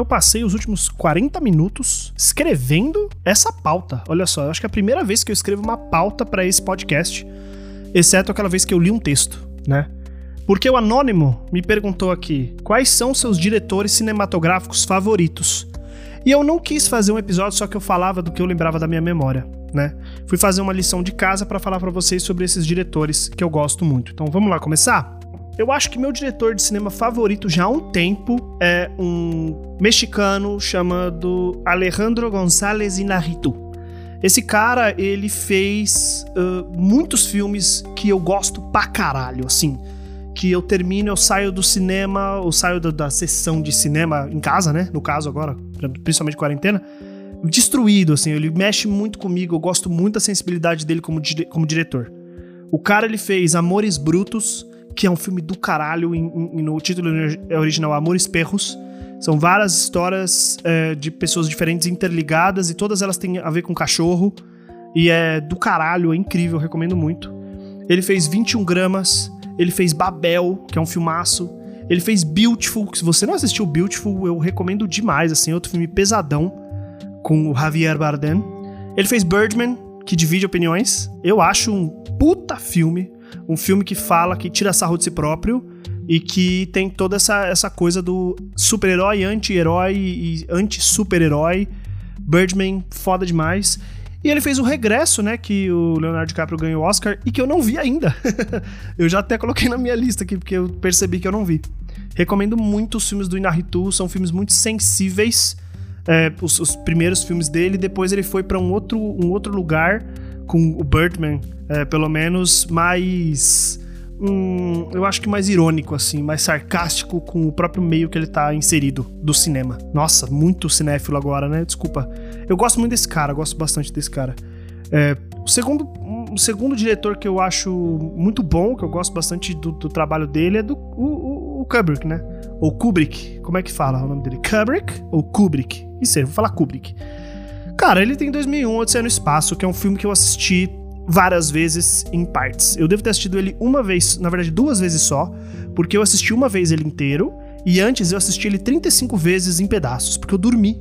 eu passei os últimos 40 minutos escrevendo essa pauta. Olha só, eu acho que é a primeira vez que eu escrevo uma pauta para esse podcast, exceto aquela vez que eu li um texto, né? Porque o Anônimo me perguntou aqui quais são seus diretores cinematográficos favoritos. E eu não quis fazer um episódio só que eu falava do que eu lembrava da minha memória, né? Fui fazer uma lição de casa para falar para vocês sobre esses diretores que eu gosto muito. Então vamos lá começar? Eu acho que meu diretor de cinema favorito já há um tempo é um mexicano chamado Alejandro González Inarritu. Esse cara, ele fez uh, muitos filmes que eu gosto pra caralho, assim. Que eu termino, eu saio do cinema, eu saio da, da sessão de cinema em casa, né? No caso agora, principalmente quarentena, destruído, assim. Ele mexe muito comigo, eu gosto muito da sensibilidade dele como, como diretor. O cara, ele fez Amores Brutos, que é um filme do caralho, em, em, no título original Amores Perros. São várias histórias é, de pessoas diferentes interligadas e todas elas têm a ver com cachorro. E é do caralho, é incrível, recomendo muito. Ele fez 21 gramas, ele fez Babel, que é um filmaço. Ele fez Beautiful, que se você não assistiu Beautiful, eu recomendo demais, assim, outro filme pesadão com o Javier Bardem. Ele fez Birdman, que divide opiniões. Eu acho um puta filme um filme que fala, que tira sarro de si próprio e que tem toda essa, essa coisa do super-herói, anti-herói e anti-super-herói. Birdman, foda demais. E ele fez o Regresso, né? Que o Leonardo DiCaprio ganhou o Oscar e que eu não vi ainda. eu já até coloquei na minha lista aqui, porque eu percebi que eu não vi. Recomendo muito os filmes do Inarritu, são filmes muito sensíveis. É, os, os, primeiros filmes dele, depois ele foi para um outro, um outro lugar com o Birdman, é, pelo menos mais. Hum, eu acho que mais irônico, assim, mais sarcástico com o próprio meio que ele tá inserido do cinema. Nossa, muito cinéfilo agora, né? Desculpa. Eu gosto muito desse cara, gosto bastante desse cara. É, o, segundo, o segundo diretor que eu acho muito bom, que eu gosto bastante do, do trabalho dele, é do o, o, Kubrick, né? Ou Kubrick, como é que fala o nome dele? Kubrick ou Kubrick? Isso aí, vou falar Kubrick. Cara, ele tem 2001, Odisseia no Espaço, que é um filme que eu assisti várias vezes em partes. Eu devo ter assistido ele uma vez, na verdade duas vezes só, porque eu assisti uma vez ele inteiro e antes eu assisti ele 35 vezes em pedaços, porque eu dormi.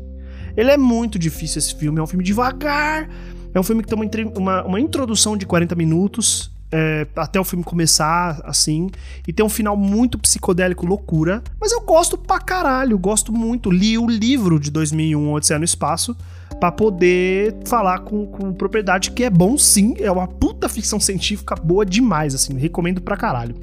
Ele é muito difícil esse filme, é um filme devagar, é um filme que tem uma, uma, uma introdução de 40 minutos, é, até o filme começar, assim. E tem um final muito psicodélico, loucura. Mas eu gosto pra caralho, gosto muito. Li o livro de 2001, Odisseia no Espaço para poder falar com, com propriedade que é bom sim, é uma puta ficção científica boa demais, assim, recomendo pra caralho.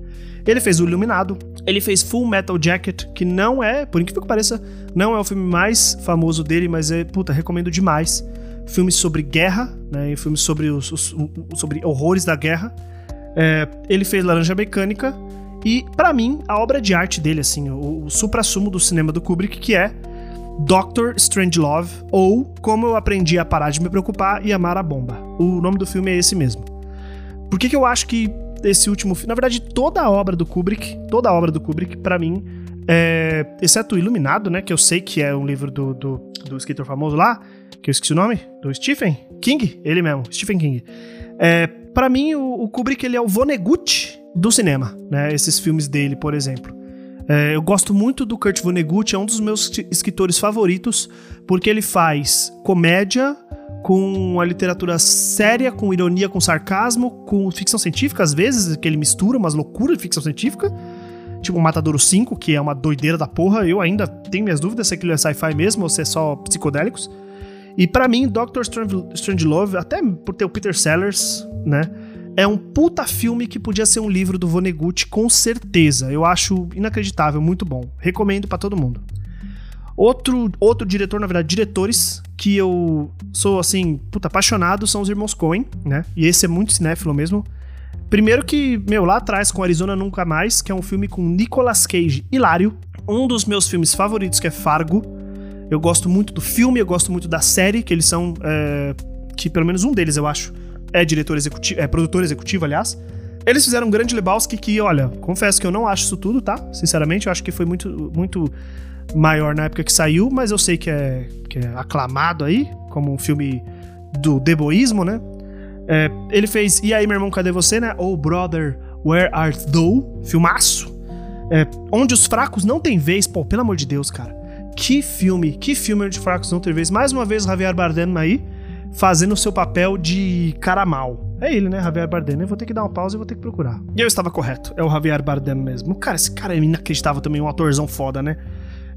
Ele fez o Iluminado, ele fez Full Metal Jacket, que não é, por incrível que pareça, não é o filme mais famoso dele, mas é, puta, recomendo demais. Filmes sobre guerra, né, filmes sobre, os, os, sobre horrores da guerra. É, ele fez Laranja Mecânica, e para mim, a obra de arte dele, assim, o, o supra-sumo do cinema do Kubrick, que é Doctor Strangelove ou Como Eu Aprendi a Parar de Me Preocupar e Amar a Bomba. O nome do filme é esse mesmo. Por que, que eu acho que esse último filme, na verdade, toda a obra do Kubrick, toda a obra do Kubrick, para mim, é, exceto Iluminado, né, que eu sei que é um livro do, do, do, escritor famoso lá, que eu esqueci o nome, do Stephen King, ele mesmo, Stephen King. É, para mim, o, o Kubrick ele é o Vonnegut do cinema, né, esses filmes dele, por exemplo. É, eu gosto muito do Kurt Vonnegut, é um dos meus escritores favoritos, porque ele faz comédia com a literatura séria, com ironia, com sarcasmo, com ficção científica, às vezes, que ele mistura umas loucuras de ficção científica. Tipo o Matadouro 5, que é uma doideira da porra. Eu ainda tenho minhas dúvidas se aquilo é sci-fi mesmo ou se é só psicodélicos. E para mim, Doctor Strangelove, até por ter o Peter Sellers, né? É um puta filme que podia ser um livro do Vonnegut, com certeza. Eu acho inacreditável, muito bom. Recomendo para todo mundo. Outro, outro diretor, na verdade, diretores que eu sou, assim, puta, apaixonado são os irmãos Coen, né? E esse é muito cinéfilo mesmo. Primeiro que, meu, lá atrás com Arizona Nunca Mais, que é um filme com Nicolas Cage hilário. Um dos meus filmes favoritos, que é Fargo. Eu gosto muito do filme, eu gosto muito da série, que eles são. É, que pelo menos um deles, eu acho, é diretor executivo, é produtor executivo, aliás. Eles fizeram um grande Lebowski que, olha, confesso que eu não acho isso tudo, tá? Sinceramente, eu acho que foi muito, muito maior na época que saiu, mas eu sei que é, que é aclamado aí, como um filme do deboísmo, né? É, ele fez E aí, meu irmão, cadê você, né? Oh, brother, where art thou? Filmaço. É, onde os fracos não têm vez, pô, pelo amor de Deus, cara. Que filme, que filme Onde Fracos Não Ter Vez. Mais uma vez, Javier Bardem aí, fazendo o seu papel de cara mal. É ele, né? Javier Bardem. Eu vou ter que dar uma pausa e vou ter que procurar. E eu estava correto. É o Javier Bardem mesmo. Cara, esse cara é inacreditável também, um atorzão foda, né?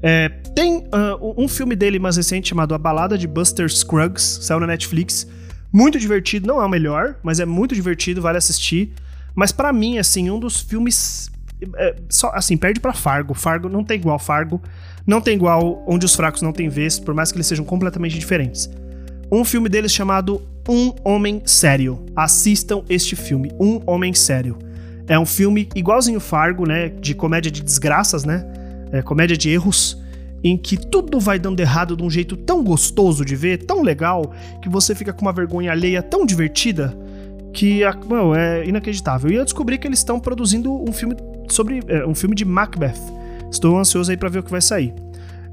É, tem uh, um filme dele mais recente chamado A Balada de Buster Scruggs, saiu na Netflix. Muito divertido, não é o melhor, mas é muito divertido, vale assistir. Mas para mim, assim, um dos filmes. É, só, assim, perde para Fargo. Fargo não tem igual Fargo. Não tem igual Onde os Fracos Não Têm Vez, por mais que eles sejam completamente diferentes. Um filme deles chamado Um Homem Sério. Assistam este filme, Um Homem Sério. É um filme igualzinho Fargo, né? De comédia de desgraças, né? é, comédia de erros, em que tudo vai dando errado de um jeito tão gostoso de ver, tão legal, que você fica com uma vergonha alheia tão divertida que é inacreditável. E eu descobri que eles estão produzindo um filme sobre é, um filme de Macbeth. Estou ansioso aí para ver o que vai sair.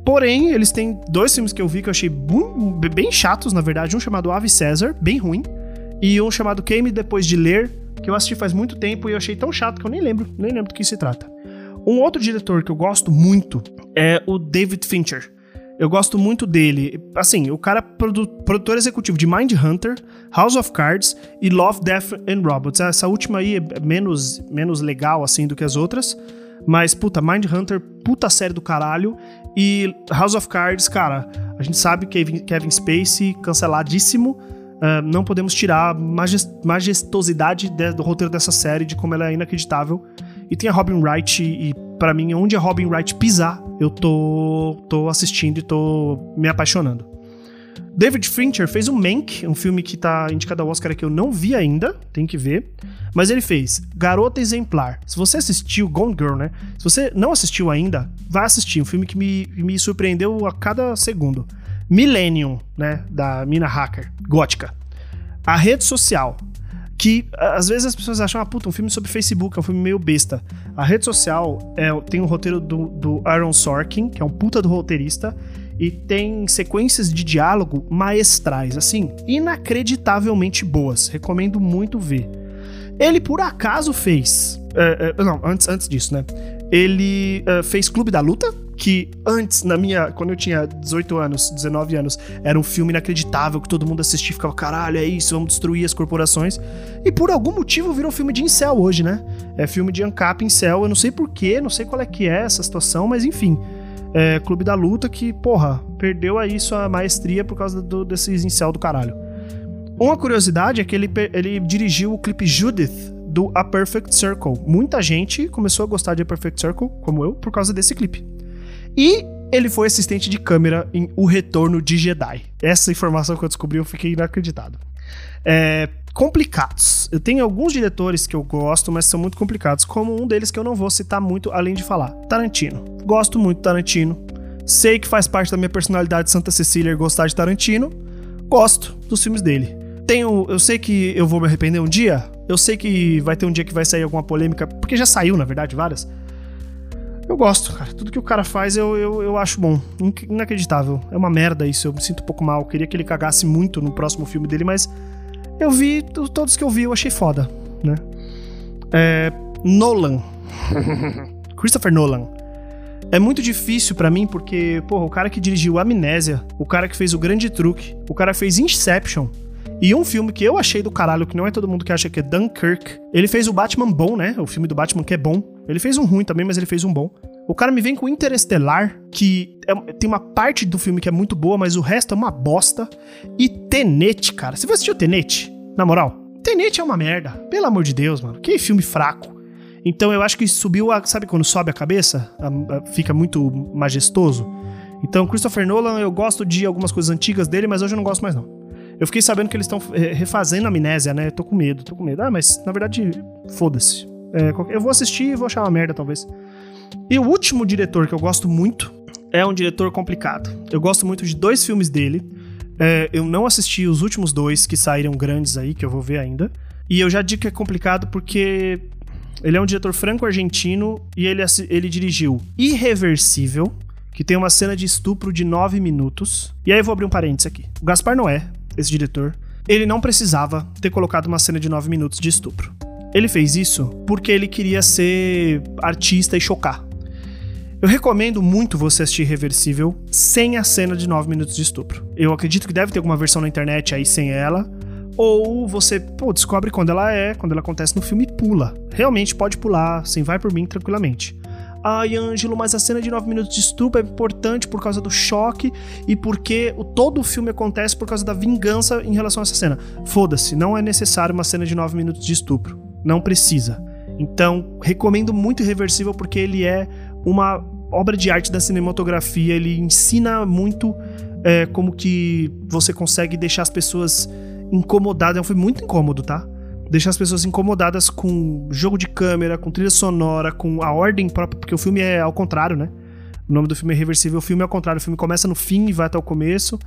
Porém, eles têm dois filmes que eu vi que eu achei bem chatos, na verdade. Um chamado Ave César, bem ruim. E um chamado Queime Depois de Ler, que eu assisti faz muito tempo e eu achei tão chato que eu nem lembro, nem lembro do que se trata. Um outro diretor que eu gosto muito é o David Fincher. Eu gosto muito dele. Assim, o cara é produ produtor executivo de Mind Hunter, House of Cards e Love, Death and Robots. Essa última aí é menos, menos legal, assim, do que as outras. Mas, puta, Mind Hunter, puta série do caralho. E House of Cards, cara, a gente sabe que Kevin Spacey, canceladíssimo. Uh, não podemos tirar a majestosidade do roteiro dessa série, de como ela é inacreditável. E tem a Robin Wright, e para mim, onde a Robin Wright pisar, eu tô, tô assistindo e tô me apaixonando. David Fincher fez o Mank, um filme que tá indicado ao Oscar que eu não vi ainda, tem que ver. Mas ele fez Garota Exemplar. Se você assistiu Gone Girl, né? Se você não assistiu ainda, vá assistir. Um filme que me, me surpreendeu a cada segundo. Millennium, né? Da mina hacker, gótica. A rede social que às vezes as pessoas acham, ah, puta, um filme sobre Facebook, é um filme meio besta. A rede social é, tem o um roteiro do, do Aaron Sorkin, que é um puta do roteirista, e tem sequências de diálogo maestrais, assim, inacreditavelmente boas. Recomendo muito ver. Ele por acaso fez. É, é, não, antes, antes disso, né? Ele é, fez Clube da Luta, que antes, na minha. Quando eu tinha 18 anos, 19 anos, era um filme inacreditável que todo mundo assistia e ficava, caralho, é isso, vamos destruir as corporações. E por algum motivo virou filme de incel hoje, né? É filme de ANCAP incel. Eu não sei porquê, não sei qual é que é essa situação, mas enfim. É Clube da Luta que, porra, perdeu aí sua maestria por causa do, desses incel do caralho. Uma curiosidade é que ele, ele dirigiu o clipe Judith do A Perfect Circle. Muita gente começou a gostar de A Perfect Circle, como eu, por causa desse clipe. E ele foi assistente de câmera em O Retorno de Jedi. Essa informação que eu descobri eu fiquei inacreditado. É, complicados. Eu tenho alguns diretores que eu gosto, mas são muito complicados, como um deles que eu não vou citar muito além de falar. Tarantino. Gosto muito de Tarantino. Sei que faz parte da minha personalidade Santa Cecília gostar de Tarantino. Gosto dos filmes dele. Tenho, eu sei que eu vou me arrepender um dia. Eu sei que vai ter um dia que vai sair alguma polêmica, porque já saiu, na verdade, várias eu gosto, cara. Tudo que o cara faz eu, eu, eu acho bom. Inacreditável. É uma merda isso. Eu me sinto um pouco mal. Eu queria que ele cagasse muito no próximo filme dele, mas eu vi, todos que eu vi, eu achei foda, né? É, Nolan. Christopher Nolan. É muito difícil para mim porque, porra, o cara que dirigiu Amnésia, o cara que fez O Grande Truque, o cara fez Inception, e um filme que eu achei do caralho, que não é todo mundo que acha que é Dunkirk, ele fez o Batman bom, né? O filme do Batman que é bom. Ele fez um ruim também, mas ele fez um bom. O cara me vem com Interestelar, que é, tem uma parte do filme que é muito boa, mas o resto é uma bosta. E Tenet, cara. Você vai assistir o Tenet? Na moral, Tenet é uma merda. Pelo amor de Deus, mano. Que filme fraco. Então eu acho que subiu a. Sabe quando sobe a cabeça? A, a, fica muito majestoso. Então, Christopher Nolan, eu gosto de algumas coisas antigas dele, mas hoje eu não gosto mais, não. Eu fiquei sabendo que eles estão refazendo a amnésia, né? Tô com medo, tô com medo. Ah, mas na verdade, foda-se. É, eu vou assistir e vou achar uma merda, talvez. E o último diretor que eu gosto muito é um diretor complicado. Eu gosto muito de dois filmes dele. É, eu não assisti os últimos dois que saíram grandes aí, que eu vou ver ainda. E eu já digo que é complicado porque ele é um diretor franco-argentino e ele, ele dirigiu Irreversível, que tem uma cena de estupro de nove minutos. E aí eu vou abrir um parênteses aqui. O Gaspar Noé, esse diretor, ele não precisava ter colocado uma cena de nove minutos de estupro. Ele fez isso porque ele queria ser artista e chocar. Eu recomendo muito você assistir Reversível sem a cena de 9 minutos de estupro. Eu acredito que deve ter alguma versão na internet aí sem ela. Ou você, pô, descobre quando ela é, quando ela acontece no filme e pula. Realmente pode pular, sem vai por mim tranquilamente. Ai, Ângelo, mas a cena de 9 minutos de estupro é importante por causa do choque e porque o, todo o filme acontece por causa da vingança em relação a essa cena. Foda-se, não é necessário uma cena de 9 minutos de estupro. Não precisa. Então, recomendo muito Irreversível porque ele é uma obra de arte da cinematografia, ele ensina muito é, como que você consegue deixar as pessoas incomodadas. É um filme muito incômodo, tá? Deixar as pessoas incomodadas com jogo de câmera, com trilha sonora, com a ordem própria, porque o filme é ao contrário, né? O nome do filme é Reversível, o filme é ao contrário, o filme começa no fim e vai até o começo.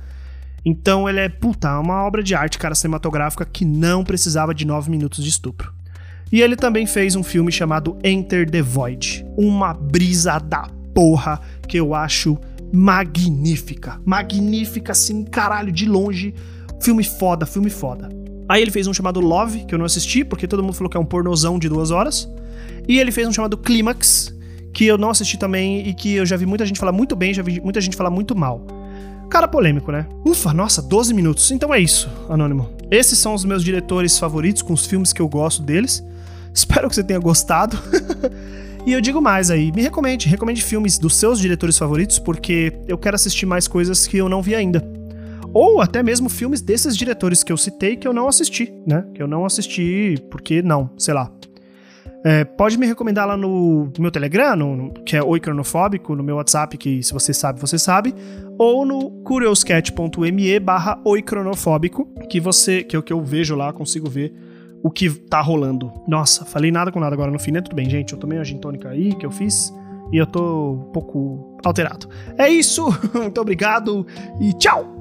Então ele é, puta, uma obra de arte, cara, cinematográfica que não precisava de nove minutos de estupro. E ele também fez um filme chamado Enter the Void. Uma brisa da porra que eu acho magnífica. Magnífica, assim, caralho, de longe. Filme foda, filme foda. Aí ele fez um chamado Love, que eu não assisti, porque todo mundo falou que é um pornozão de duas horas. E ele fez um chamado Clímax, que eu não assisti também e que eu já vi muita gente falar muito bem, já vi muita gente falar muito mal. Cara polêmico, né? Ufa, nossa, 12 minutos. Então é isso, Anônimo. Esses são os meus diretores favoritos, com os filmes que eu gosto deles. Espero que você tenha gostado. e eu digo mais aí, me recomende, recomende filmes dos seus diretores favoritos, porque eu quero assistir mais coisas que eu não vi ainda. Ou até mesmo filmes desses diretores que eu citei que eu não assisti, né? Que eu não assisti porque não, sei lá. É, pode me recomendar lá no, meu Telegram, no, que é Oi Cronofóbico, no meu WhatsApp, que se você sabe, você sabe, ou no curioscat.me barra Oi Cronofóbico, que você, que é o que eu vejo lá, consigo ver o que tá rolando. Nossa, falei nada com nada agora no fim, né? Tudo bem, gente. Eu tomei uma gin tônica aí que eu fiz e eu tô um pouco alterado. É isso, muito obrigado e tchau!